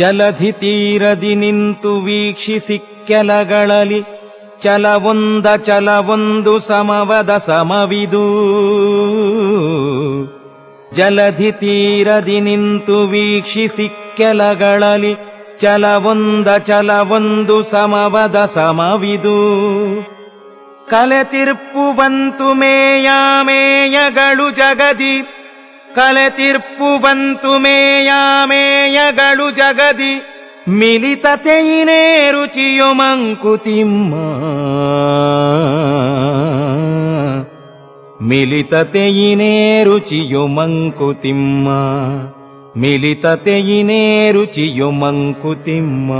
ಜಲಧಿ ತೀರದಿ ನಿಂತು ವೀಕ್ಷಿಸಿ ಕೆಲಗಳಲ್ಲಿ ಚಲವೊಂದ ಚಲವೊಂದು ಸಮವದ ಸಮವಿದು. ಜಲಧಿ ತೀರದಿ ನಿಂತು ವೀಕ್ಷಿಸಿ ಕೆಲಗಳಲ್ಲಿ ಚಲವೊಂದ ಚಲವೊಂದು ಸಮವದ ಸಮವಿದು. ಕಲೆತಿರ್ಪುವಂತು ಮೇಯಾಮೇಯಗಳು ಜಗದಿ ಕಲೆತಿರ್ಪುವಂತು ಮೇಯಾಮೇಯಗಳು ಜಗದಿ, ಮಿಲಿತ ತೈನೇ ರುಚಿಯು ಮಂಕುತಿಮ್ಮ ಮಿಲಿತ ತೈನೇ ರುಚಿಯು ಮಂಕುತಿಮ್ಮ ಮಿಲಿತ ತೈನೇ ರುಚಿಯು ಮಂಕುತಿಮ್ಮ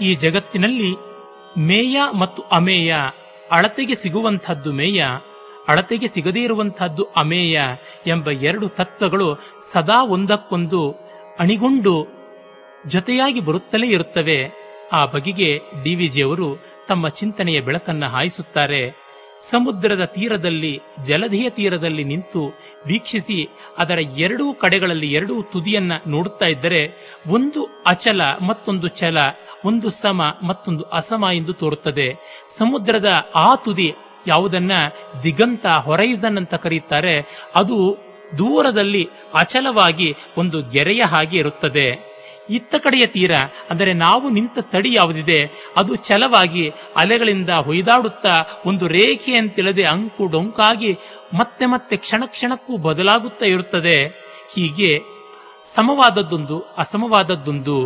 ಈ ಜಗತ್ತಿನಲ್ಲಿ ಮೇಯ ಮತ್ತು ಅಮೇಯ ಅಳತೆಗೆ ಸಿಗುವಂಥದ್ದು ಮೇಯ, ಅಳತೆಗೆ ಸಿಗದೇ ಇರುವಂತಹದ್ದು ಅಮೇಯ ಎಂಬ ಎರಡು ತತ್ವಗಳು ಸದಾ ಒಂದಕ್ಕೊಂದು ಅಣಿಗೊಂಡು ಜೊತೆಯಾಗಿ ಬರುತ್ತಲೇ ಇರುತ್ತವೆ. ಆ ಬಗೆಗೆ ಡಿವಿಜಿಯವರು ತಮ್ಮ ಚಿಂತನೆಯ ಬೆಳಕನ್ನು ಹಾಯಿಸುತ್ತಾರೆ. ಸಮುದ್ರದ ತೀರದಲ್ಲಿ, ಜಲಧಿಯ ತೀರದಲ್ಲಿ ನಿಂತು ವೀಕ್ಷಿಸಿ, ಅದರ ಎರಡೂ ಕಡೆಗಳಲ್ಲಿ ಎರಡೂ ತುದಿಯನ್ನ ನೋಡುತ್ತಾ ಇದ್ದರೆ, ಒಂದು ಅಚಲ ಮತ್ತೊಂದು ಚಲ ಒಂದು ಸಮ ಮತ್ತೊಂದು ಅಸಮ ಎಂದು ತೋರುತ್ತದೆ. ಸಮುದ್ರದ ಆ ತುದಿ ಯಾವುದನ್ನ ದಿಗಂತ ಹೊರೈಸನ್ ಅಂತ ಕರೆಯುತ್ತಾರೆ, ಅದು ದೂರದಲ್ಲಿ ಅಚಲವಾಗಿ ಒಂದು ಗೆರೆಯ ಹಾಗೆ ಇರುತ್ತದೆ. ಇತ್ತ ಕಡೆಯ ತೀರ, ಅಂದರೆ ನಾವು ನಿಂತ ತಡಿ ಯಾವುದಿದೆ, ಅದು ಛಲವಾಗಿ ಅಲೆಗಳಿಂದ ಹೊಯ್ದಾಡುತ್ತಾ ಒಂದು ರೇಖೆಯಂತಿಲ್ಲದೆ ಅಂಕು ಡೊಂಕಾಗಿ ಮತ್ತೆ ಮತ್ತೆ ಕ್ಷಣ ಕ್ಷಣಕ್ಕೂ ಬದಲಾಗುತ್ತಾ ಇರುತ್ತದೆ. ಹೀಗೆ ಸಮವಾದದ್ದೊಂದು ಅಸಮವಾದದ್ದೊಂದು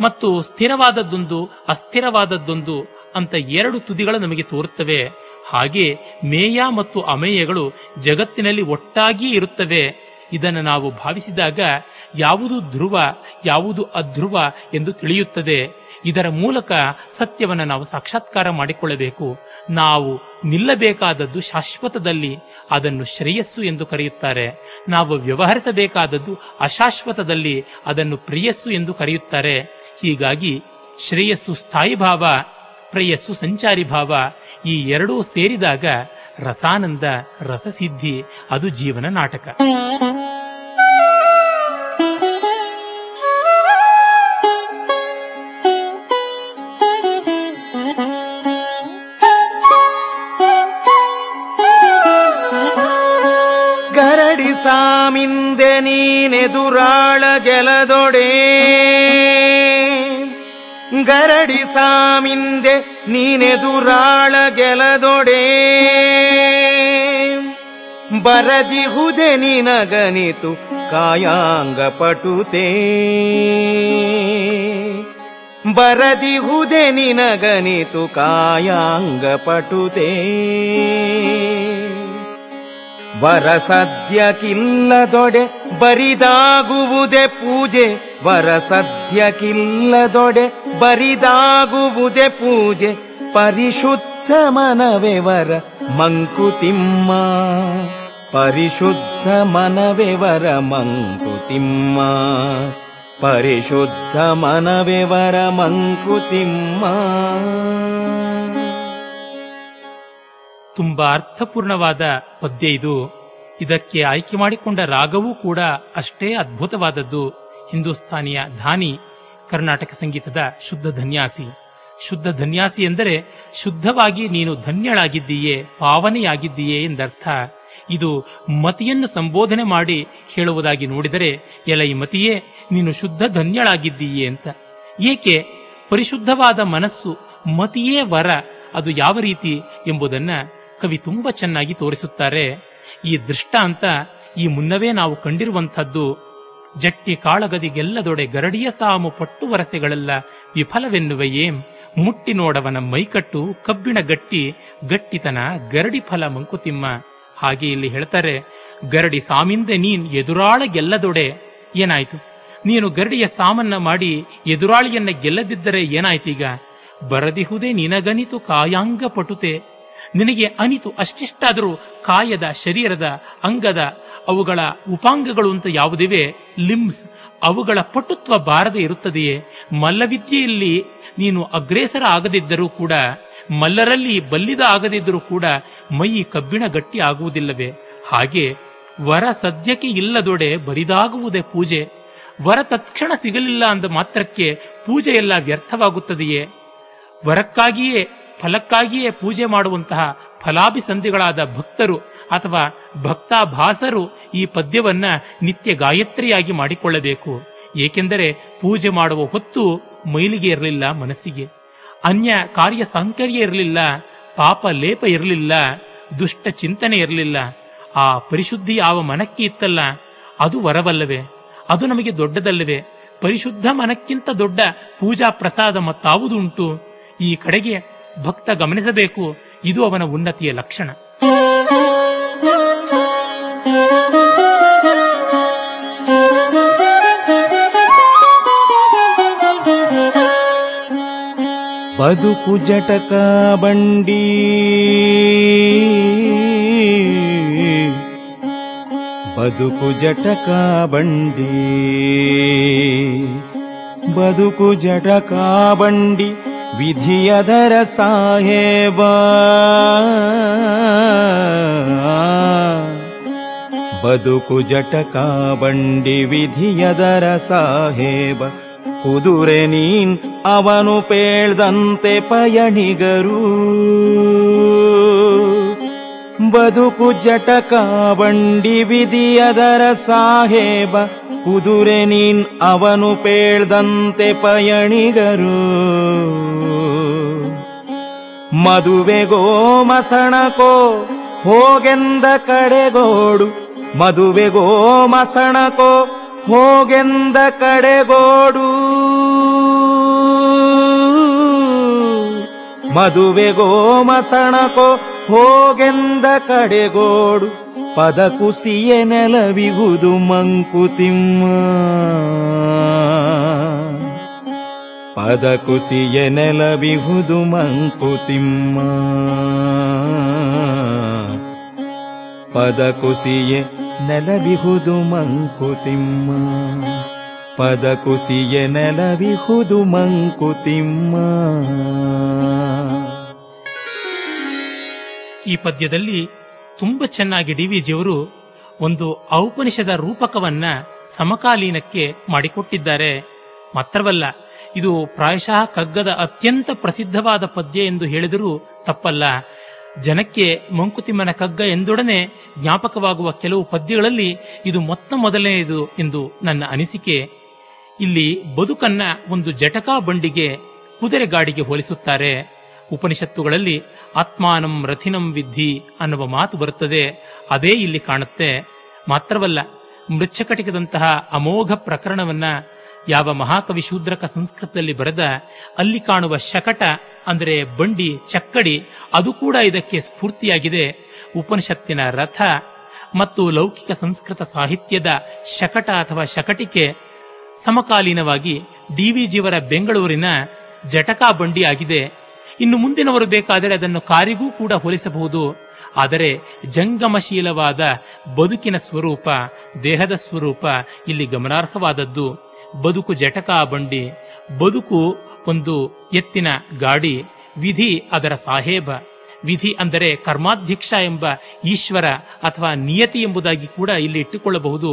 ಮತ್ತು ಸ್ಥಿರವಾದದ್ದೊಂದು ಅಸ್ಥಿರವಾದದ್ದೊಂದು ಅಂತ ಎರಡು ತುದಿಗಳು ನಮಗೆ ತೋರುತ್ತವೆ. ಹಾಗೆ ಮೇಯ ಮತ್ತು ಅಮೇಯಗಳು ಜಗತ್ತಿನಲ್ಲಿ ಒಟ್ಟಾಗಿ ಇರುತ್ತವೆ. ಇದನ್ನು ನಾವು ಭಾವಿಸಿದಾಗ ಯಾವುದು ಧ್ರುವ, ಯಾವುದು ಅಧ್ರುವ ಎಂದು ತಿಳಿಯುತ್ತದೆ. ಇದರ ಮೂಲಕ ಸತ್ಯವನ್ನು ನಾವು ಸಾಕ್ಷಾತ್ಕಾರ ಮಾಡಿಕೊಳ್ಳಬೇಕು. ನಾವು ನಿಲ್ಲಬೇಕಾದದ್ದು ಶಾಶ್ವತದಲ್ಲಿ, ಅದನ್ನು ಶ್ರೇಯಸ್ಸು ಎಂದು ಕರೆಯುತ್ತಾರೆ. ನಾವು ವ್ಯವಹರಿಸಬೇಕಾದದ್ದು ಅಶಾಶ್ವತದಲ್ಲಿ, ಅದನ್ನು ಪ್ರೇಯಸ್ಸು ಎಂದು ಕರೆಯುತ್ತಾರೆ. ಹೀಗಾಗಿ ಶ್ರೇಯಸ್ಸು ಸ್ಥಾಯಿ ಭಾವ, ಪ್ರೇಯಸ್ಸು ಸಂಚಾರಿ ಭಾವ ಈ ಎರಡೂ ಸೇರಿದಾಗ ರಸಾನಂದ ರಸಸಿದ್ಧಿ. ಅದು ಜೀವನ ನಾಟಕ. ಗರಡಿ ಸಾಮಿಂದೆ ನೀನೆದುರಾಳ ಗೆಲದೊಡೆ. ಗರಡಿ ಸಾಮಿಂದೆ ನೀನೆದುರಾಳ ಗೆಲದೊಡೆ. ಬರದಿಹುದೆ ನಿನಗನಿತು ಕಾಯಾಂಗ ಪಟುತೆ. ಬರದಿಹುದೆ ನಿನಗನಿತು ಕಾಯಾಂಗ ಪಟುತೆ. ವರ ಸದ್ಯಕ್ಕಿಲ್ಲದೊಡೆ ಬರಿದಾಗುವುದೇ ಪೂಜೆ, ವರ ಸದ್ಯಕ್ಕಿಲ್ಲದೊಡೆ ಬರಿದಾಗುವುದೇ ಪೂಜೆ, ಪರಿಶುದ್ಧ ಮನವೇ ವರ ಮಂಕುತಿಮ್ಮ. ಪರಿಶುದ್ಧ ಮನವೇ ವರ ಮಂಕುತಿಮ್ಮ. ಪರಿಶುದ್ಧ ವರ ಮಂಕುತಿಮ್ಮ. ತುಂಬಾ ಅರ್ಥಪೂರ್ಣವಾದ ಪದ್ಯ ಇದು. ಇದಕ್ಕೆ ಆಯ್ಕೆ ಮಾಡಿಕೊಂಡ ರಾಗವೂ ಕೂಡ ಅಷ್ಟೇ ಅದ್ಭುತವಾದದ್ದು. ಹಿಂದೂಸ್ತಾನಿಯ ಧಾನಿ, ಕರ್ನಾಟಕ ಸಂಗೀತದ ಶುದ್ಧ ಧನ್ಯಾಸಿ. ಶುದ್ಧ ಧನ್ಯಾಸಿ ಎಂದರೆ ಶುದ್ಧವಾಗಿ ನೀನು ಧನ್ಯಳಾಗಿದ್ದೀಯೇ, ಪಾವನೆಯಾಗಿದ್ದೀಯೇ ಎಂದರ್ಥ. ಇದು ಮತಿಯನ್ನು ಸಂಬೋಧನೆ ಮಾಡಿ ಹೇಳುವುದಾಗಿ ನೋಡಿದರೆ, ಎಲೈ ಮತಿಯೇ, ನೀನು ಶುದ್ಧ ಧನ್ಯಳಾಗಿದ್ದೀಯೆ ಅಂತ. ಏಕೆ? ಪರಿಶುದ್ಧವಾದ ಮನಸ್ಸು ಮತಿಯೇ ವರ ಅದು ಯಾವ ರೀತಿ ಎಂಬುದನ್ನ ಕವಿ ತುಂಬಾ ಚೆನ್ನಾಗಿ ತೋರಿಸುತ್ತಾರೆ. ಈ ದೃಷ್ಟಾಂತ ಈ ಮುನ್ನವೇ ನಾವು ಕಂಡಿರುವಂಥದ್ದು. ಜಟ್ಟಿ ಕಾಳಗದಿಗೆಲ್ಲದೊಡೆ ಗರಡಿಯ ಸಾಮು ಪಟ್ಟು ವರಸೆಗಳೆಲ್ಲ ವಿಫಲವೆನ್ನುವೆಯೇ? ಮುಟ್ಟಿ ನೋಡವನ ಮೈಕಟ್ಟು ಕಬ್ಬಿಣ ಗಟ್ಟಿ ಗಟ್ಟಿತನ ಗರಡಿ ಫಲ ಮಂಕುತಿಮ್ಮ. ಹಾಗೆ ಇಲ್ಲಿ ಹೇಳ್ತಾರೆ, ಗರಡಿ ಸಾಮಿಂದೆ ನೀನ್ ಎದುರಾಳ ಗೆಲ್ಲದೊಡೆ ಏನಾಯ್ತು? ನೀನು ಗರಡಿಯ ಸಾಮನ್ನ ಮಾಡಿ ಎದುರಾಳಿಯನ್ನ ಗೆಲ್ಲದಿದ್ದರೆ ಏನಾಯ್ತೀಗ? ಬರದಿಹುದೇ ನಿನಗನಿತು ಕಾಯಾಂಗ ಪಟುತೆ. ನಿನಗೆ ಅನಿತು ಅಷ್ಟಿಷ್ಟಾದರೂ ಕಾಯದ ಶರೀರದ ಅಂಗದ ಅವುಗಳ ಉಪಾಂಗಗಳು ಅಂತ ಯಾವುದಿವೆ? ಲಿಮ್ಸ್ ಅವುಗಳ ಪಟುತ್ವ ಬಾರದೆ ಇರುತ್ತದೆಯೇ? ಮಲ್ಲವಿದ್ಯೆಯಲ್ಲಿ ನೀನು ಅಗ್ರೇಸರ ಆಗದಿದ್ದರೂ ಕೂಡ, ಮಲ್ಲರಲ್ಲಿ ಬಲ್ಲಿದ ಆಗದಿದ್ದರೂ ಕೂಡ ಮೈ ಕಬ್ಬಿಣ ಗಟ್ಟಿ ಆಗುವುದಿಲ್ಲವೇ? ಹಾಗೆ ವರ ಸದ್ಯಕ್ಕೆ ಇಲ್ಲದೊಡೆ ಬರಿದಾಗುವುದೇ ಪೂಜೆ. ವರ ತತ್ಕ್ಷಣ ಸಿಗಲಿಲ್ಲ ಅಂದ ಮಾತ್ರಕ್ಕೆ ಪೂಜೆ ಎಲ್ಲ ವ್ಯರ್ಥವಾಗುತ್ತದೆಯೇ? ವರಕ್ಕಾಗಿಯೇ ಫಲಕ್ಕಾಗಿಯೇ ಪೂಜೆ ಮಾಡುವಂತಹ ಫಲಾಭಿಸಂಧಿಗಳಾದ ಭಕ್ತರು ಅಥವಾ ಭಕ್ತಾಭಾಸರು ಈ ಪದ್ಯವನ್ನ ನಿತ್ಯ ಗಾಯತ್ರಿಯಾಗಿ ಮಾಡಿಕೊಳ್ಳಬೇಕು. ಏಕೆಂದರೆ ಪೂಜೆ ಮಾಡುವ ಹೊತ್ತು ಮೈಲಿಗೆ ಇರಲಿಲ್ಲ ಮನಸ್ಸಿಗೆ. ಅನ್ಯ ಕಾರ್ಯ ಸಾಂಕರ್ಯ ಇರಲಿಲ್ಲ, ಪಾಪ ಲೇಪ ಇರಲಿಲ್ಲ, ದುಷ್ಟ ಚಿಂತನೆ ಇರಲಿಲ್ಲ. ಆ ಪರಿಶುದ್ಧಿ ಯಾವ ಮನಕ್ಕೆ ಇತ್ತಲ್ಲ, ಅದು ವರವಲ್ಲವೇ, ಅದು ನಮಗೆ ದೊಡ್ಡದಲ್ಲವೇ. ಪರಿಶುದ್ಧ ಮನಕ್ಕಿಂತ ದೊಡ್ಡ ಪೂಜಾ ಪ್ರಸಾದ ಮತ್ತಾವುದುಂಟು? ಈ ಕಡೆಗೆ ಭಕ್ತ ಗಮನಿಸಬೇಕು, ಇದು ಅವನ ಉನ್ನತಿಯ ಲಕ್ಷಣ. ಬದುಕು ಜಟಕ ಬಂಡಿ. ಬದುಕು ಜಟಕ ಬಂಡಿ. ಬದುಕು ಜಟಕ ಬಂಡಿ. ವಿಧಿಯದರ ಸಾಹೇಬ ಬದುಕು ಜಟಕ ಬಂಡಿ ವಿಧಿಯದರ ಸಾಹೇಬ ಕುದುರೆ ನೀನ್ ಅವನು ಪೇಳ್ದಂತೆ ಪಯಣಿಗರು. ಬದುಕು ಜಟಕ ಬಂಡಿ ವಿಧಿಯದರ ಸಾಹೇಬ ಕುದುರೆ ನೀನ್ ಅವನು ಪೇಳ್ದಂತೆ ಪಯಣಿಗರು. ಮದುವೆಗೋ ಮಸಣಕೋ, ಹೋಗೆಂದ ಕಡೆಗೋಡು. ಮದುವೆಗೋ ಮಸಣಕೋ, ಹೋಗೆಂದ ಕಡೆಗೋಡು. ಮದುವೆಗೋ ಮಸಣಕೋ, ಹೋಗೆಂದ ಕಡೆಗೋಡು. ಪದ ಕುಸಿಯ ನೆಲವಿಗುದು ಮಂಕುತಿಮ್ಮ. ಪದ ಕುಸಿಯೆ ನೆಲವಿಹುದು ಮಂಕುತಿಮ್ಮ ಪದ ಕುಸಿಯೆ ನೆಲವಿಹುದು ಮಂಕುತಿಮ್ಮ ಪದ ಕುಸಿಯೆ ನೆಲವಿಹುದು ಮಂಕುತಿಮ್ಮ ಈ ಪದ್ಯದಲ್ಲಿ ತುಂಬ ಚೆನ್ನಾಗಿ ಡಿ ವಿ ಜಿಯವರು ಒಂದು ಔಪನಿಷದ ರೂಪಕವನ್ನ ಸಮಕಾಲೀನಕ್ಕೆ ಮಾಡಿಕೊಟ್ಟಿದ್ದಾರೆ. ಮಾತ್ರವಲ್ಲ ಇದು ಪ್ರಾಯಶಃ ಕಗ್ಗದ ಅತ್ಯಂತ ಪ್ರಸಿದ್ಧವಾದ ಪದ್ಯ ಎಂದು ಹೇಳಿದರೂ ತಪ್ಪಲ್ಲ. ಜನಕ್ಕೆ ಮಂಕುತಿಮ್ಮನ ಕಗ್ಗ ಎಂದೊಡನೆ ಜ್ಞಾಪಕವಾಗುವ ಕೆಲವು ಪದ್ಯಗಳಲ್ಲಿ ಇದು ಮೊತ್ತ ಮೊದಲನೆಯದು ಎಂದು ನನ್ನ ಅನಿಸಿಕೆ. ಇಲ್ಲಿ ಬದುಕನ್ನ ಒಂದು ಜಟಕಾ ಬಂಡಿಗೆ ಕುದುರೆ ಗಾಡಿಗೆ ಹೋಲಿಸುತ್ತಾರೆ. ಉಪನಿಷತ್ತುಗಳಲ್ಲಿ ಆತ್ಮಾನಂ ರಥಿನಂ ವಿದ್ಧಿ ಅನ್ನುವ ಮಾತು ಬರುತ್ತದೆ. ಅದೇ ಇಲ್ಲಿ ಕಾಣುತ್ತೆ. ಮಾತ್ರವಲ್ಲ, ಮೃಚ್ಛಕಟಿಕದಂತಹ ಅಮೋಘ ಪ್ರಕರಣವನ್ನ ಯಾವ ಮಹಾಕವಿ ಶೂದ್ರಕ ಸಂಸ್ಕೃತದಲ್ಲಿ ಬರೆದ ಅಲ್ಲಿ ಕಾಣುವ ಶಕಟ, ಅಂದರೆ ಬಂಡಿ, ಚಕ್ಕಡಿ, ಅದು ಕೂಡ ಇದಕ್ಕೆ ಸ್ಫೂರ್ತಿಯಾಗಿದೆ. ಉಪನಿಷತ್ತಿನ ರಥ ಮತ್ತು ಲೌಕಿಕ ಸಂಸ್ಕೃತ ಸಾಹಿತ್ಯದ ಶಕಟ ಅಥವಾ ಶಕಟಿಕೆ ಸಮಕಾಲೀನವಾಗಿ ಡಿವಿಜಿಯವರ ಬೆಂಗಳೂರಿನ ಜಟಕಾ ಬಂಡಿ ಆಗಿದೆ. ಇನ್ನು ಮುಂದಿನವರು ಬೇಕಾದರೆ ಅದನ್ನು ಕಾರಿಗೂ ಕೂಡ ಹೋಲಿಸಬಹುದು. ಆದರೆ ಜಂಗಮಶೀಲವಾದ ಬದುಕಿನ ಸ್ವರೂಪ, ದೇಹದ ಸ್ವರೂಪ ಇಲ್ಲಿ ಗಮನಾರ್ಹವಾದದ್ದು. ಬದುಕು ಜಟಕಾ ಬಂಡಿ, ಬದುಕು ಒಂದು ಎತ್ತಿನ ಗಾಡಿ, ವಿಧಿ ಅದರ ಸಾಹೇಬ, ವಿಧಿ ಅಂದರೆ ಕರ್ಮಾಧ್ಯಕ್ಷ ಎಂಬ ಈಶ್ವರ ಅಥವಾ ನಿಯತಿ ಎಂಬುದಾಗಿ ಕೂಡ ಇಲ್ಲಿ ಇಟ್ಟುಕೊಳ್ಳಬಹುದು.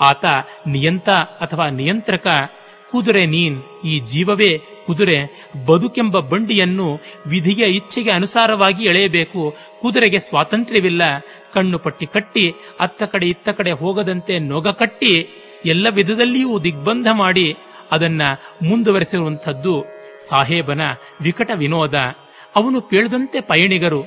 ಆತ ನಿಯಂತ ಅಥವಾ ನಿಯಂತ್ರಕ, ಕುದುರೆ ನೀನ್, ಈ ಜೀವವೇ ಕುದುರೆ, ಬದುಕೆಂಬ ಬಂಡಿಯನ್ನು ವಿಧಿಯ ಇಚ್ಛೆಗೆ ಅನುಸಾರವಾಗಿ ಎಳೆಯಬೇಕು, ಕುದುರೆಗೆ ಸ್ವಾತಂತ್ರ್ಯವಿಲ್ಲ, ಕಣ್ಣು ಪಟ್ಟಿ ಕಟ್ಟಿ, ಅತ್ತ ಕಡೆ ಇತ್ತ ಕಡೆ ಹೋಗದಂತೆ ನೊಗ ಕಟ್ಟಿ ಎಲ್ಲ ವಿಧದಲ್ಲಿಯೂ ದಿಗ್ಬಂಧ ಮಾಡಿ ಅದನ್ನ ಮುಂದುವರೆಸಿರುವಂಥದ್ದು ಸಾಹೇಬನ ವಿಕಟ ವಿನೋದ. ಅವನು ಕೇಳದಂತೆ ಪಯಣಿಗರು,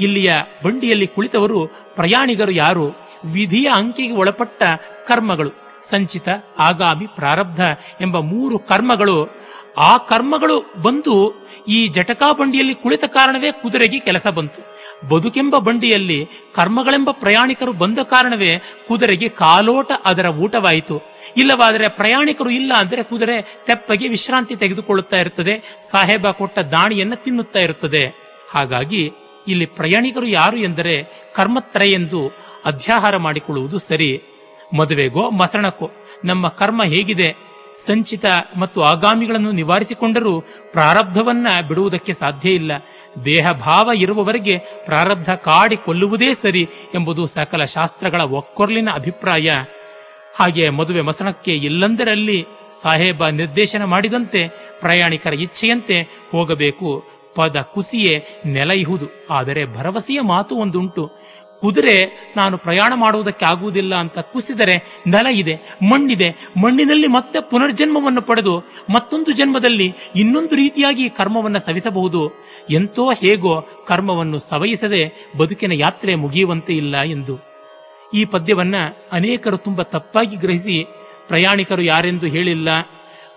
ಇಲ್ಲಿಯ ಬಂಡಿಯಲ್ಲಿ ಕುಳಿತವರು ಪ್ರಯಾಣಿಗರು ಯಾರು, ವಿಧಿಯ ಅಂಕಿಗೆ ಒಳಪಟ್ಟ ಕರ್ಮಗಳು, ಸಂಚಿತ, ಆಗಾಮಿ, ಪ್ರಾರಬ್ಧ ಎಂಬ ಮೂರು ಕರ್ಮಗಳು ಆ ಕರ್ಮಗಳು ಬಂದು ಈ ಜಟಕಾ ಬಂಡಿಯಲ್ಲಿ ಕುಳಿತ ಕಾರಣವೇ ಕುದುರೆಗೆ ಕೆಲಸ ಬಂತು. ಬದುಕೆಂಬ ಬಂಡಿಯಲ್ಲಿ ಕರ್ಮಗಳೆಂಬ ಪ್ರಯಾಣಿಕರು ಬಂದ ಕಾರಣವೇ ಕುದುರೆಗೆ ಕಾಲೋಟ ಅದರ ಊಟವಾಯಿತು. ಇಲ್ಲವಾದರೆ ಪ್ರಯಾಣಿಕರು ಇಲ್ಲ ಅಂದರೆ ಕುದುರೆ ತೆಪ್ಪಗೆ ವಿಶ್ರಾಂತಿ ತೆಗೆದುಕೊಳ್ಳುತ್ತಾ ಇರುತ್ತದೆ, ಸಾಹೇಬ ಕೊಟ್ಟ ದಾಣಿಯನ್ನು ತಿನ್ನುತ್ತಾ ಇರುತ್ತದೆ. ಹಾಗಾಗಿ ಇಲ್ಲಿ ಪ್ರಯಾಣಿಕರು ಯಾರು ಎಂದರೆ ಕರ್ಮತ್ರಯ ಎಂದು ಅಧ್ಯಾಹಾರ ಮಾಡಿಕೊಳ್ಳುವುದು ಸರಿ. ಮದುವೆಗೋ, ಮಸಣಕ್ಕೋ, ನಮ್ಮ ಕರ್ಮ ಹೇಗಿದೆ? ಸಂಚಿತ ಮತ್ತು ಆಗಾಮಿಗಳನ್ನು ನಿವಾರಿಸಿಕೊಂಡರೂ ಪ್ರಾರಬ್ಧವನ್ನ ಬಿಡುವುದಕ್ಕೆ ಸಾಧ್ಯ ಇಲ್ಲ. ದೇಹ ಭಾವ ಇರುವವರೆಗೆ ಪ್ರಾರಬ್ಧ ಕಾಡಿ ಕೊಲ್ಲುವುದೇ ಸರಿ ಎಂಬುದು ಸಕಲ ಶಾಸ್ತ್ರಗಳ ಒಕ್ಕೊರ್ಲಿನ ಅಭಿಪ್ರಾಯ. ಹಾಗೆ ಮದುವೆ ಮಸಣಕ್ಕೆ ಎಲ್ಲಂದರಲ್ಲಿ ಸಾಹೇಬ ನಿರ್ದೇಶನ ಮಾಡಿದಂತೆ, ಪ್ರಯಾಣಿಕರ ಇಚ್ಛೆಯಂತೆ ಹೋಗಬೇಕು. ಪದ ಕುಸಿಯೇ ನೆಲ ಇಹುದು ಆದರೆ ಭರವಸೆಯ ಮಾತು ಒಂದುಂಟು. ಕುದುರೆ ನಾನು ಪ್ರಯಾಣ ಮಾಡುವುದಕ್ಕೆ ಆಗುವುದಿಲ್ಲ ಅಂತ ಕುಸಿದರೆ ನೆಲ ಇದೆ, ಮಣ್ಣಿದೆ. ಮಣ್ಣಿನಲ್ಲಿ ಮತ್ತೆ ಪುನರ್ಜನ್ಮವನ್ನು ಪಡೆದು ಮತ್ತೊಂದು ಜನ್ಮದಲ್ಲಿ ಇನ್ನೊಂದು ರೀತಿಯಾಗಿ ಕರ್ಮವನ್ನು ಸವಿಸಬಹುದು. ಎಂತೋ ಹೇಗೋ ಕರ್ಮವನ್ನು ಸವಯಿಸದೆ ಬದುಕಿನ ಯಾತ್ರೆ ಮುಗಿಯುವಂತೆ ಇಲ್ಲ ಎಂದು. ಈ ಪದ್ಯವನ್ನ ಅನೇಕರು ತುಂಬಾ ತಪ್ಪಾಗಿ ಗ್ರಹಿಸಿ ಪ್ರಯಾಣಿಕರು ಯಾರೆಂದು ಹೇಳಿಲ್ಲ.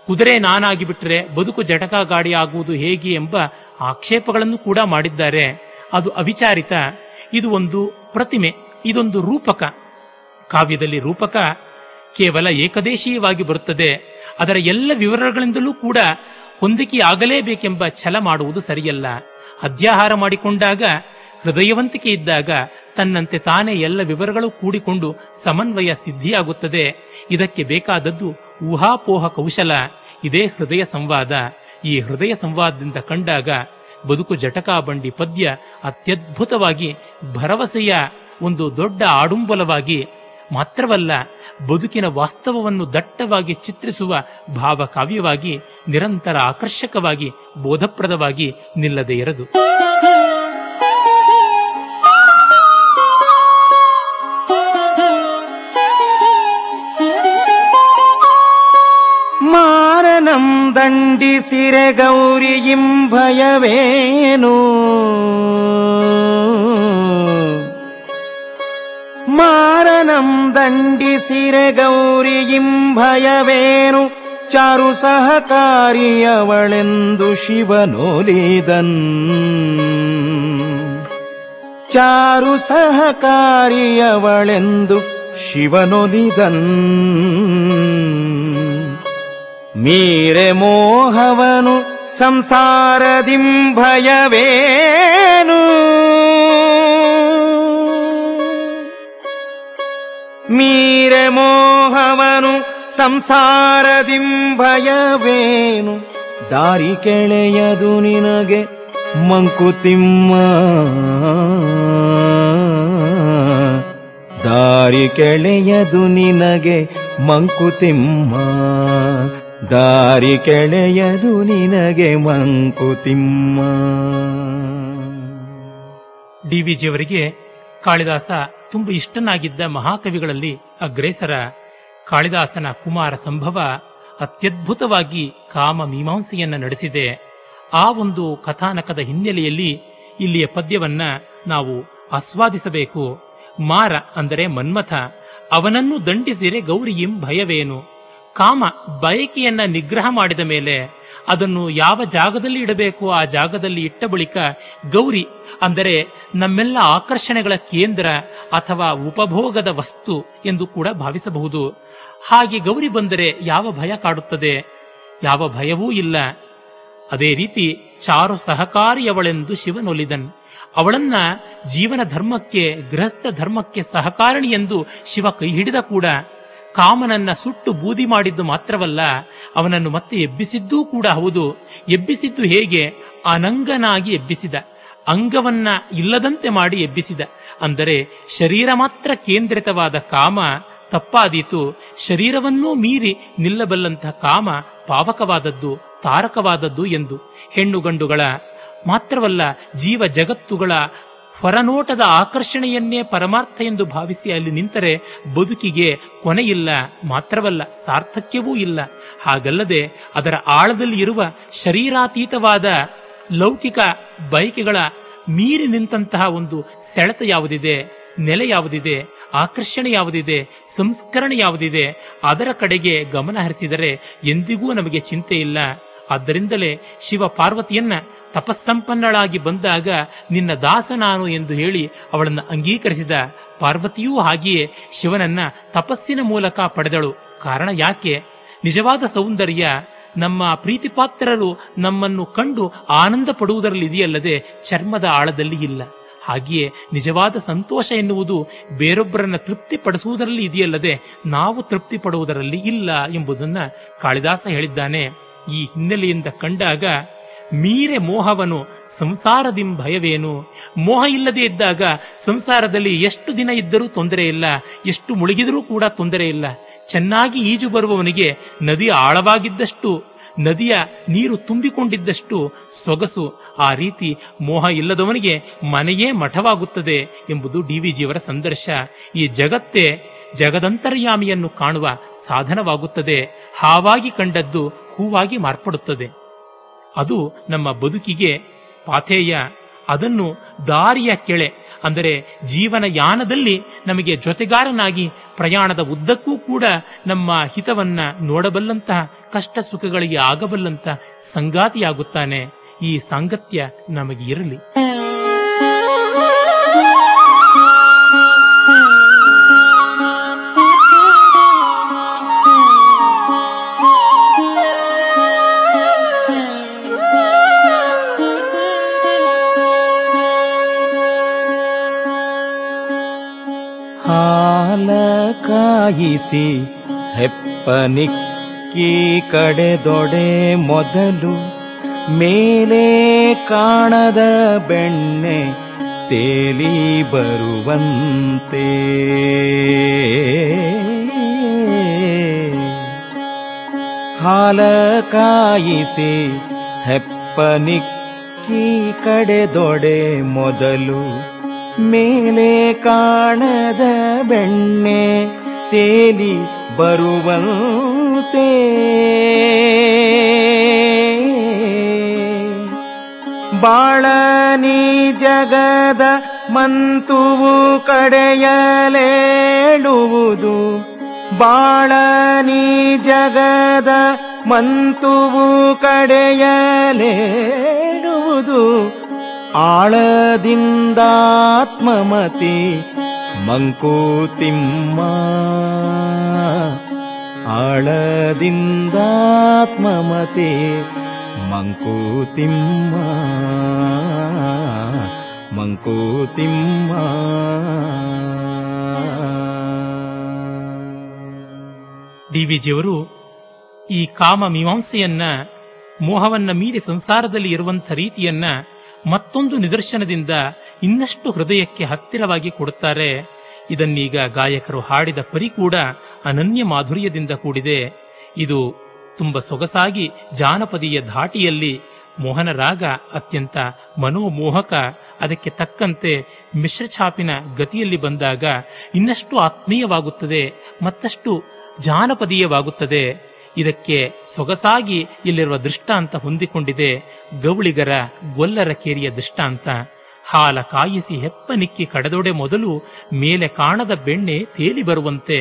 ಕುದುರೆ ನಾನಾಗಿ ಬಿಟ್ಟರೆ ಬದುಕು ಜಟಕಾ ಗಾಡಿ ಆಗುವುದು ಹೇಗೆ ಎಂಬ ಆಕ್ಷೇಪಗಳನ್ನು ಕೂಡ ಮಾಡಿದ್ದಾರೆ. ಅದು ಅವಿಚಾರಿತ ಇದು ಒಂದು ಪ್ರತಿಮೆ, ಇದೊಂದು ರೂಪಕ. ಕಾವ್ಯದಲ್ಲಿ ರೂಪಕ ಕೇವಲ ಏಕದೇಶೀಯವಾಗಿ ಬರುತ್ತದೆ. ಅದರ ಎಲ್ಲ ವಿವರಗಳಿಂದಲೂ ಕೂಡ ಹೊಂದಿಕೆಯಾಗಲೇಬೇಕೆಂಬ ಛಲ ಮಾಡುವುದು ಸರಿಯಲ್ಲ. ಅಧ್ಯಾಹಾರ ಮಾಡಿಕೊಂಡಾಗ, ಹೃದಯವಂತಿಕೆ ಇದ್ದಾಗ ತನ್ನಂತೆ ತಾನೇ ಎಲ್ಲ ವಿವರಗಳು ಕೂಡಿಕೊಂಡು ಸಮನ್ವಯ ಸಿದ್ಧಿಯಾಗುತ್ತದೆ. ಇದಕ್ಕೆ ಬೇಕಾದದ್ದು ಊಹಾಪೋಹ ಕೌಶಲ. ಇದೇ ಹೃದಯ ಸಂವಾದ. ಈ ಹೃದಯ ಸಂವಾದದಿಂದ ಕಂಡಾಗ ಬದುಕು ಜಟಕಾ ಬಂಡಿ ಪದ್ಯ ಅತ್ಯದ್ಭುತವಾಗಿ ಭರವಸೆಯ ಒಂದು ದೊಡ್ಡ ಆಡುಂಬಲವಾಗಿ ಮಾತ್ರವಲ್ಲ, ಬದುಕಿನ ವಾಸ್ತವವನ್ನು ದಟ್ಟವಾಗಿ ಚಿತ್ರಿಸುವ ಭಾವಕಾವ್ಯವಾಗಿ ನಿರಂತರ ಆಕರ್ಷಕವಾಗಿ, ಬೋಧಪ್ರದವಾಗಿ ನಿಲ್ಲದೆ ಇರದು. ಮಾರನಂ ಗೌರಿ ಗೌರಿಯಿಂ ಭಯವೇನು ಮಾರನಂ ದಂಡಿಸಿರೆ ಗೌರಿಯಿಂ ಭಯವೇನು ಚಾರು ಸಹಕಾರಿಯವಳೆಂದು ಶಿವನೋಲಿದನ್ ಚಾರು ಸಹಕಾರಿಯವಳೆಂದು ಶಿವನೊಲಿದನ್ ಮೀರೆ ಮೋಹವನು ಸಂಸಾರದಿಂ ಭಯವೇನು ಮೀರೆ ಮೋಹವನು ಸಂಸಾರದಿಂ ಭಯವೇನು ದಾರಿ ಕೆಳೆಯದು ನಿನಗೆ ಮಂಕುತಿಮ್ಮ. ದಾರಿ ಕೆಳೆಯದು ನಿನಗೆ ಮಂಕುತಿಮ್ಮ. ದಾರಿ ಕೆಳೆಯದು ನಿನಗೆ ಮಂಕುತಿಮ್ಮ ಡಿ ವಿಜಿಯವರಿಗೆ ಕಾಳಿದಾಸ ತುಂಬ ಇಷ್ಟನಾಗಿದ್ದ ಮಹಾಕವಿಗಳಲ್ಲಿ ಅಗ್ರೇಸರ. ಕಾಳಿದಾಸನ ಕುಮಾರ ಸಂಭವ ಅತ್ಯದ್ಭುತವಾಗಿ ಕಾಮ ಮೀಮಾಂಸೆಯನ್ನ ನಡೆಸಿದೆ. ಆ ಒಂದು ಕಥಾನಕದ ಹಿನ್ನೆಲೆಯಲ್ಲಿ ಇಲ್ಲಿಯ ಪದ್ಯವನ್ನ ನಾವು ಆಸ್ವಾದಿಸಬೇಕು. ಮಾರ ಅಂದರೆ ಮನ್ಮಥ, ಅವನನ್ನು ದಂಡಿಸಿರೆ ಗೌರಿಯಿಂ ಭಯವೇನು? ಕಾಮ ಬಯಕೆಯನ್ನ ನಿಗ್ರಹ ಮಾಡಿದ ಮೇಲೆ ಅದನ್ನು ಯಾವ ಜಾಗದಲ್ಲಿ ಇಡಬೇಕು, ಆ ಜಾಗದಲ್ಲಿ ಇಟ್ಟ ಬಳಿಕ ಗೌರಿ, ಅಂದರೆ ನಮ್ಮೆಲ್ಲ ಆಕರ್ಷಣೆಗಳ ಕೇಂದ್ರ ಅಥವಾ ಉಪಭೋಗದ ವಸ್ತು ಎಂದು ಕೂಡ ಭಾವಿಸಬಹುದು. ಹಾಗೆ ಗೌರಿ ಬಂದರೆ ಯಾವ ಭಯ ಕಾಡುತ್ತದೆ? ಯಾವ ಭಯವೂ ಇಲ್ಲ. ಅದೇ ರೀತಿ ಚಾರು ಸಹಕಾರಿಯವಳೆಂದು ಶಿವನೊಲಿದನ್. ಅವಳನ್ನ ಜೀವನ ಧರ್ಮಕ್ಕೆ ಗೃಹಸ್ಥ ಧರ್ಮಕ್ಕೆ ಸಹಕಾರಣಿ ಎಂದು ಶಿವ ಕೈ ಹಿಡಿದ ಕೂಡ ಕಾಮನನ್ನ ಸುಟ್ಟು ಬೂದಿ ಮಾಡಿದ್ದು ಮಾತ್ರವಲ್ಲ, ಅವನನ್ನು ಮತ್ತೆ ಎಬ್ಬಿಸಿದ್ದೂ ಕೂಡ ಹೌದು. ಎಬ್ಬಿಸಿದ್ದು ಹೇಗೆ? ಅನಂಗನಾಗಿ ಎಬ್ಬಿಸಿದ. ಅಂಗವನ್ನ ಇಲ್ಲದಂತೆ ಮಾಡಿ ಎಬ್ಬಿಸಿದ. ಅಂದರೆ ಶರೀರ ಮಾತ್ರ ಕೇಂದ್ರಿತವಾದ ಕಾಮ ತಪ್ಪಾದೀತು. ಶರೀರವನ್ನೂ ಮೀರಿ ನಿಲ್ಲಬಲ್ಲಂತಹ ಕಾಮ ಪಾವಕವಾದದ್ದು, ತಾರಕವಾದದ್ದು ಎಂದು ಹೆಣ್ಣು ಗಂಡುಗಳ ಮಾತ್ರವಲ್ಲ, ಜೀವ ಜಗತ್ತುಗಳ ಹೊರನೋಟದ ಆಕರ್ಷಣೆಯನ್ನೇ ಪರಮಾರ್ಥ ಎಂದು ಭಾವಿಸಿ ಅಲ್ಲಿ ನಿಂತರೆ ಬದುಕಿಗೆ ಕೊನೆಯಿಲ್ಲ, ಮಾತ್ರವಲ್ಲ ಸಾರ್ಥಕ್ಯವೂ ಇಲ್ಲ. ಹಾಗಲ್ಲದೆ ಅದರ ಆಳದಲ್ಲಿ ಇರುವ ಶರೀರಾತೀತವಾದ ಲೌಕಿಕ ಬಯಕೆಗಳ ಮೀರಿ ನಿಂತಹ ಒಂದು ಸೆಳೆತ ಯಾವುದಿದೆ, ನೆಲೆ ಯಾವುದಿದೆ, ಆಕರ್ಷಣೆ ಯಾವುದಿದೆ, ಸಂಸ್ಕರಣೆ ಯಾವುದಿದೆ, ಅದರ ಕಡೆಗೆ ಗಮನ ಹರಿಸಿದರೆ ಎಂದಿಗೂ ನಮಗೆ ಚಿಂತೆ ಇಲ್ಲ. ಆದ್ದರಿಂದಲೇ ಶಿವ ಪಾರ್ವತಿಯನ್ನ ತಪಸ್ಸಂಪನ್ನಳಾಗಿ ಬಂದಾಗ ನಿನ್ನ ದಾಸ ನಾನು ಎಂದು ಹೇಳಿ ಅವಳನ್ನು ಅಂಗೀಕರಿಸಿದ ಪಾರ್ವತಿಯೂ ಹಾಗೆಯೇ ಶಿವನನ್ನ ತಪಸ್ಸಿನ ಮೂಲಕ ಪಡೆದಳು. ಕಾರಣ ಯಾಕೆ? ನಿಜವಾದ ಸೌಂದರ್ಯ ನಮ್ಮ ಪ್ರೀತಿಪಾತ್ರರು ನಮ್ಮನ್ನು ಕಂಡು ಆನಂದ ಪಡುವುದರಲ್ಲಿ ಇದೆಯಲ್ಲದೆ ಚರ್ಮದ ಆಳದಲ್ಲಿ ಇಲ್ಲ. ಹಾಗೆಯೇ ನಿಜವಾದ ಸಂತೋಷ ಎನ್ನುವುದು ಬೇರೊಬ್ಬರನ್ನ ತೃಪ್ತಿಪಡಿಸುವುದರಲ್ಲಿ ಇದೆಯಲ್ಲದೆ ನಾವು ತೃಪ್ತಿ ಪಡುವುದರಲ್ಲಿ ಇಲ್ಲ ಎಂಬುದನ್ನ ಕಾಳಿದಾಸ ಹೇಳಿದ್ದಾನೆ. ಈ ಹಿನ್ನೆಲೆಯಿಂದ ಕಂಡಾಗ ಮೀರೆ ಮೋಹವನು ಸಂಸಾರದಿಂ ಭಯವೇನು? ಮೋಹ ಇಲ್ಲದೆ ಇದ್ದಾಗ ಸಂಸಾರದಲ್ಲಿ ಎಷ್ಟು ದಿನ ಇದ್ದರೂ ತೊಂದರೆ ಇಲ್ಲ, ಎಷ್ಟು ಮುಳುಗಿದರೂ ಕೂಡ ತೊಂದರೆ ಇಲ್ಲ. ಚೆನ್ನಾಗಿ ಈಜು ಬರುವವನಿಗೆ ನದಿ ಆಳವಾಗಿದ್ದಷ್ಟು, ನದಿಯ ನೀರು ತುಂಬಿಕೊಂಡಿದ್ದಷ್ಟು ಸೊಗಸು. ಆ ರೀತಿ ಮೋಹ ಇಲ್ಲದವನಿಗೆ ಮನೆಯೇ ಮಠವಾಗುತ್ತದೆ ಎಂಬುದು ಡಿ ವಿ ಜಿಯವರ ಸಂದರ್ಶ. ಈ ಜಗತ್ತೇ ಜಗದಂತರ್ಯಾಮಿಯನ್ನು ಕಾಣುವ ಸಾಧನವಾಗುತ್ತದೆ. ಹಾವಾಗಿ ಕಂಡದ್ದು ಹೂವಾಗಿ ಮಾರ್ಪಡುತ್ತದೆ. ಅದು ನಮ್ಮ ಬದುಕಿಗೆ ಪಾಥೇಯ. ಅದನ್ನು ದಾರಿಯ ಕೆಳೆ, ಅಂದರೆ ಜೀವನ ಯಾನದಲ್ಲಿ ನಮಗೆ ಜೊತೆಗಾರನಾಗಿ ಪ್ರಯಾಣದ ಉದ್ದಕ್ಕೂ ಕೂಡ ನಮ್ಮ ಹಿತವನ್ನ ನೋಡಬಲ್ಲಂತಹ ಕಷ್ಟ ಸುಖಗಳಿಗೆ ಆಗಬಲ್ಲಂತ ಸಂಗಾತಿಯಾಗುತ್ತಾನೆ ಈ ಸಾಂಗತ್ಯ ನಮಗೆ ಇರಲಿ ಹಾಲ ಕಾಯಿಸಿ ಹೆಪ್ಪನಿಕ್ಕಿ ಕಡೆದೊಡೆ ಮೊದಲು ಮೇಲೆ ಕಾಣದ ಬೆಣ್ಣೆ ತೇಲಿ ಬರುವಂತೆ. ಹಾಲ ಕಾಯಿಸಿ ಹೆಪ್ಪನಿಕ್ಕಿ ಕಡೆದೊಡೆ ಮೊದಲು ಮೇಲೆ ಕಾಣದ ಬೆಣ್ಣೆ ತೇಲಿ ಬರುವಂತೆ. ಬಾಳನಿ ಜಗದ ಮಂತುವು ಕಡೆಯಲೇಳುವುದು. ಬಾಳನಿ ಜಗದ ಮಂತುವು ಕಡೆಯಲೇಳುವುದು. ಆಳದಿಂದಾತ್ಮಮತಿ ಮಂಕುತಿಮ್ಮ. ಆಳದಿಂದಾತ್ಮಮತಿ ಮಂಕುತಿಮ್ಮ. ಮಂಕುತಿಮ್ಮ. ಡಿವಿಜಿಯವರು ಈ ಕಾಮ ಮೀಮಾಂಸೆಯನ್ನ ಮೋಹವನ್ನ ಮೀರಿ ಸಂಸಾರದಲ್ಲಿ ಇರುವಂಥ ರೀತಿಯನ್ನ ಮತ್ತೊಂದು ನಿದರ್ಶನದಿಂದ ಇನ್ನಷ್ಟು ಹೃದಯಕ್ಕೆ ಹತ್ತಿರವಾಗಿ ಕೊಡುತ್ತಾರೆ. ಇದನ್ನೀಗ ಗಾಯಕರು ಹಾಡಿದ ಪರಿ ಕೂಡ ಅನನ್ಯ ಮಾಧುರ್ಯದಿಂದ ಕೂಡಿದೆ. ಇದು ತುಂಬ ಸೊಗಸಾಗಿ ಜಾನಪದೀಯ ಧಾಟಿಯಲ್ಲಿ ಮೋಹನ ರಾಗ ಅತ್ಯಂತ ಮನೋಮೋಹಕ, ಅದಕ್ಕೆ ತಕ್ಕಂತೆ ಮಿಶ್ರಛಾಪಿನ ಗತಿಯಲ್ಲಿ ಬಂದಾಗ ಇನ್ನಷ್ಟು ಆತ್ಮೀಯವಾಗುತ್ತದೆ, ಮತ್ತಷ್ಟು ಜಾನಪದೀಯವಾಗುತ್ತದೆ. ಇದಕ್ಕೆ ಸೊಗಸಾಗಿ ಇಲ್ಲಿರುವ ದೃಷ್ಟಾಂತ ಹೊಂದಿಕೊಂಡಿದೆ ಗೌಳಿಗರ ಗೊಲ್ಲರ ಕೇರಿಯ ದೃಷ್ಟಾಂತ. ಹಾಲ ಕಾಯಿಸಿ ಹೆಪ್ಪನಿಕ್ಕಿ ಕಡದೊಡೆ ಮೊದಲು ಮೇಲೆ ಕಾಣದ ಬೆಣ್ಣೆ ತೇಲಿ ಬರುವಂತೆ.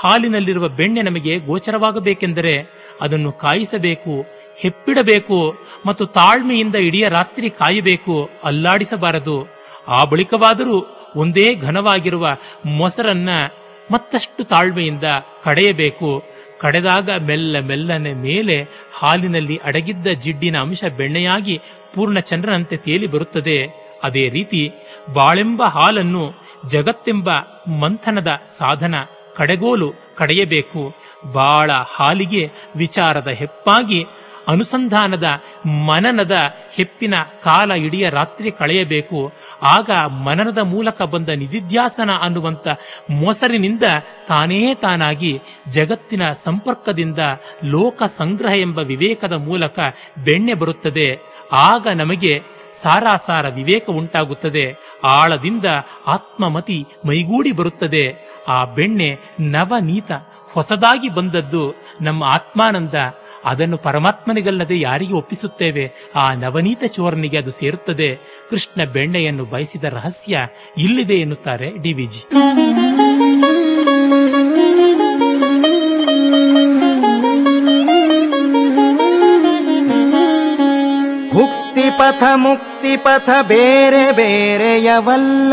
ಹಾಲಿನಲ್ಲಿರುವ ಬೆಣ್ಣೆ ನಮಗೆ ಗೋಚರವಾಗಬೇಕೆಂದರೆ ಅದನ್ನು ಕಾಯಿಸಬೇಕು, ಹೆಪ್ಪಿಡಬೇಕು ಮತ್ತು ತಾಳ್ಮೆಯಿಂದ ಇಡೀ ರಾತ್ರಿ ಕಾಯಬೇಕು, ಅಲ್ಲಾಡಿಸಬಾರದು. ಆ ಬಳಿಕವಾದರೂ ಒಂದೇ ಘನವಾಗಿರುವ ಮೊಸರನ್ನ ಮತ್ತಷ್ಟು ತಾಳ್ಮೆಯಿಂದ ಕಡೆಯಬೇಕು. ಕಡೆದಾಗ ಮೆಲ್ಲ ಮೆಲ್ಲನೆ ಮೇಲೆ ಹಾಲಿನಲ್ಲಿ ಅಡಗಿದ್ದ ಜಿಡ್ಡಿನ ಅಂಶ ಬೆಣ್ಣೆಯಾಗಿ ಪೂರ್ಣ ಚಂದ್ರನಂತೆ ತೇಲಿ ಬರುತ್ತದೆ. ಅದೇ ರೀತಿ ಬಾಳೆಂಬ ಹಾಲನ್ನು ಜಗತ್ತೆಂಬ ಮಂಥನದ ಸಾಧನ, ಕಡೆಗೋಲು ಕಡೆಯಬೇಕು. ಬಾಳ ಹಾಲಿಗೆ ವಿಚಾರದ ಹೆಪ್ಪಾಗಿ ಅನುಸಂಧಾನದ ಮನನದ ಹೆಪ್ಪಿನ ಕಾಲ ಇಡಿಯ ರಾತ್ರಿ ಕಳೆಯಬೇಕು. ಆಗ ಮನನದ ಮೂಲಕ ಬಂದ ನಿಧಿಧ್ಯಾಸನ ಅನ್ನುವಂತ ಮೊಸರಿನಿಂದ ತಾನೇ ತಾನಾಗಿ ಜಗತ್ತಿನ ಸಂಪರ್ಕದಿಂದ ಲೋಕ ಸಂಗ್ರಹ ಎಂಬ ವಿವೇಕದ ಮೂಲಕ ಬೆಣ್ಣೆ ಬರುತ್ತದೆ. ಆಗ ನಮಗೆ ಸಾರಾಸಾರ ವಿವೇಕ ಉಂಟಾಗುತ್ತದೆ. ಆಳದಿಂದ ಆತ್ಮಮತಿ ಮೈಗೂಡಿ ಬರುತ್ತದೆ. ಆ ಬೆಣ್ಣೆ ನವನೀತ ಹೊಸದಾಗಿ ಬಂದದ್ದು ನಮ್ಮ ಆತ್ಮಾನಂದ ಅದನ್ನು ಪರಮಾತ್ಮನಿಗಲ್ಲದೆ ಯಾರಿಗೆ ಒಪ್ಪಿಸುತ್ತೇವೆ? ಆ ನವನೀತ ಚೋರನಿಗೆ ಅದು ಸೇರುತ್ತದೆ. ಕೃಷ್ಣ ಬೆಣ್ಣೆಯನ್ನು ಬಯಸಿದ ರಹಸ್ಯ ಇಲ್ಲಿದೆ ಎನ್ನುತ್ತಾರೆ ಡಿವಿಜಿ ಭುಕ್ತಿ ಪಥ, ಮುಕ್ತಿ ಪಥ ಬೇರೆ ಬೇರೆಯವಲ್ಲ.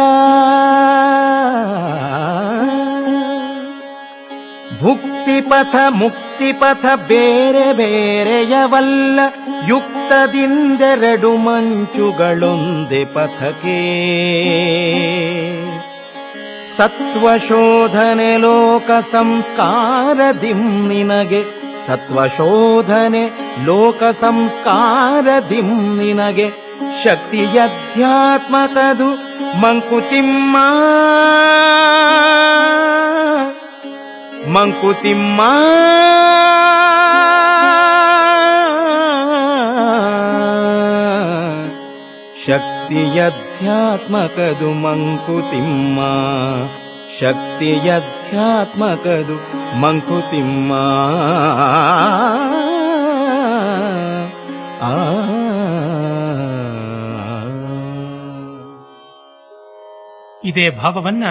ಭುಕ್ತಿಪಥ, ಮುಕ್ತಿಪಥ ಬೇರೆ ಬೇರೆಯವಲ್ಲ. ಯುಕ್ತದಿಂದೆರಡು ಮಂಚುಗಳೊಂದೆ ಪಥಕ್ಕೆ. ಸತ್ವಶೋಧನೆ ಲೋಕ ಸಂಸ್ಕಾರದಿಂ ನಿನಗೆ. ಸತ್ವಶೋಧನೆ ಲೋಕ ಸಂಸ್ಕಾರದಿಂ ನಿನಗೆ. ಶಕ್ತಿಯಧ್ಯಾತ್ಮಕದು ಮಂಕುತಿಮ್ಮ. ಮಂಕುತಿಮ್ಮ ಶಕ್ತಿಯಧ್ಯಾತ್ಮಕದು ಮಂಕುತಿಮ್ಮ ಶಕ್ತಿಯಧ್ಯಾತ್ಮಕದು ಮಂಕುತಿಮ್ಮ ಆ. ಇದೇ ಭಾವವನ್ನ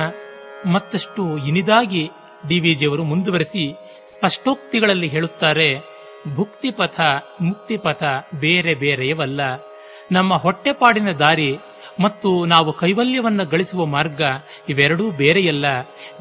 ಮತ್ತಷ್ಟು ಇನಿದಾಗಿ ಡಿವಿಜಿಯವರು ಮುಂದುವರೆಸಿ ಸ್ಪಷ್ಟೋಕ್ತಿಗಳಲ್ಲಿ ಹೇಳುತ್ತಾರೆ, ಭುಕ್ತಿಪಥ, ಮುಕ್ತಿಪಥ ಬೇರೆ ಬೇರೆಯವಲ್ಲ. ನಮ್ಮ ಹೊಟ್ಟೆಪಾಡಿನ ದಾರಿ ಮತ್ತು ನಾವು ಕೈವಲ್ಯವನ್ನ ಗಳಿಸುವ ಮಾರ್ಗ ಇವೆರಡೂ ಬೇರೆಯಲ್ಲ.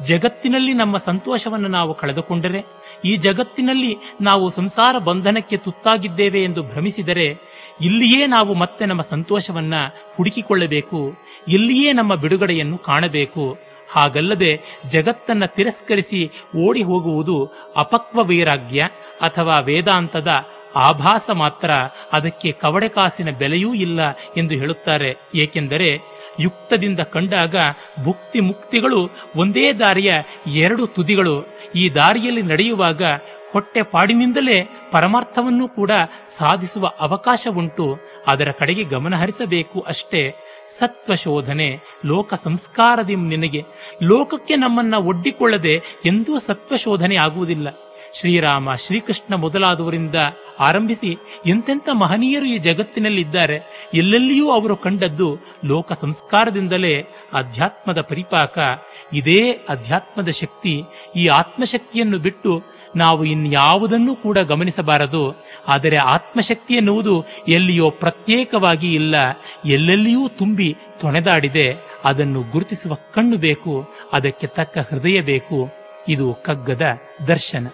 ಜಗತ್ತಿನಲ್ಲಿ ನಮ್ಮ ಸಂತೋಷವನ್ನು ನಾವು ಕಳೆದುಕೊಂಡರೆ, ಈ ಜಗತ್ತಿನಲ್ಲಿ ನಾವು ಸಂಸಾರ ಬಂಧನಕ್ಕೆ ತುತ್ತಾಗಿದ್ದೇವೆ ಎಂದು ಭ್ರಮಿಸಿದರೆ, ಇಲ್ಲಿಯೇ ನಾವು ಮತ್ತೆ ನಮ್ಮ ಸಂತೋಷವನ್ನ ಹುಡುಕಿಕೊಳ್ಳಬೇಕು, ಇಲ್ಲಿಯೇ ನಮ್ಮ ಬಿಡುಗಡೆಯನ್ನು ಕಾಣಬೇಕು. ಹಾಗಲ್ಲದೆ ಜಗತ್ತನ್ನ ತಿರಸ್ಕರಿಸಿ ಓಡಿ ಹೋಗುವುದು ಅಪಕ್ವ ವೈರಾಗ್ಯ ಅಥವಾ ವೇದಾಂತದ ಆಭಾಸ ಮಾತ್ರ. ಅದಕ್ಕೆ ಕವಡೆ ಕಾಸಿನ ಬೆಲೆಯೂ ಇಲ್ಲ ಎಂದು ಹೇಳುತ್ತಾರೆ. ಏಕೆಂದರೆ ಯುಕ್ತದಿಂದ ಕಂಡಾಗ ಭುಕ್ತಿ ಮುಕ್ತಿಗಳು ಒಂದೇ ದಾರಿಯ ಎರಡು ತುದಿಗಳು. ಈ ದಾರಿಯಲ್ಲಿ ನಡೆಯುವಾಗ ಹೊಟ್ಟೆ ಪಾಡಿನಿಂದಲೇ ಪರಮಾರ್ಥವನ್ನು ಕೂಡ ಸಾಧಿಸುವ ಅವಕಾಶ ಉಂಟು ಅದರ ಕಡೆಗೆ ಗಮನ ಹರಿಸಬೇಕು ಅಷ್ಟೇ. ಸತ್ವ ಶೋಧನೆ ಲೋಕ ಸಂಸ್ಕಾರದಿಂ ನಿನಗೆ. ಲೋಕಕ್ಕೆ ನಮ್ಮನ್ನ ಒಡ್ಡಿಕೊಳ್ಳದೆ ಎಂದೂ ಸತ್ವ ಶೋಧನೆ ಆಗುವುದಿಲ್ಲ. ಶ್ರೀರಾಮ, ಶ್ರೀಕೃಷ್ಣ ಮೊದಲಾದವರಿಂದ ಆರಂಭಿಸಿ ಎಂತೆಂಥ ಮಹನೀಯರು ಈ ಜಗತ್ತಿನಲ್ಲಿದ್ದಾರೆ. ಎಲ್ಲೆಲ್ಲಿಯೂ ಅವರು ಕಂಡದ್ದು ಲೋಕ ಸಂಸ್ಕಾರದಿಂದಲೇ ಅಧ್ಯಾತ್ಮದ ಪರಿಪಾಕ. ಇದೇ ಅಧ್ಯಾತ್ಮದ ಶಕ್ತಿ. ಈ ಆತ್ಮಶಕ್ತಿಯನ್ನು ಬಿಟ್ಟು ನಾವು ಇನ್ಯಾವುದನ್ನೂ ಕೂಡ ಗಮನಿಸಬಾರದು, ಆದರೆ ಆತ್ಮಶಕ್ತಿ ಎನ್ನುವುದು ಎಲ್ಲಿಯೋ ಪ್ರತ್ಯೇಕವಾಗಿ ಇಲ್ಲ, ಎಲ್ಲೆಲ್ಲಿಯೂ ತುಂಬಿ ತೊಣೆದಾಡಿದೆ, ಅದನ್ನು ಗುರುತಿಸುವ ಕಣ್ಣು ಬೇಕು, ಅದಕ್ಕೆ ತಕ್ಕ ಹೃದಯ ಬೇಕು. ಇದು ಕಗ್ಗದ ದರ್ಶನ.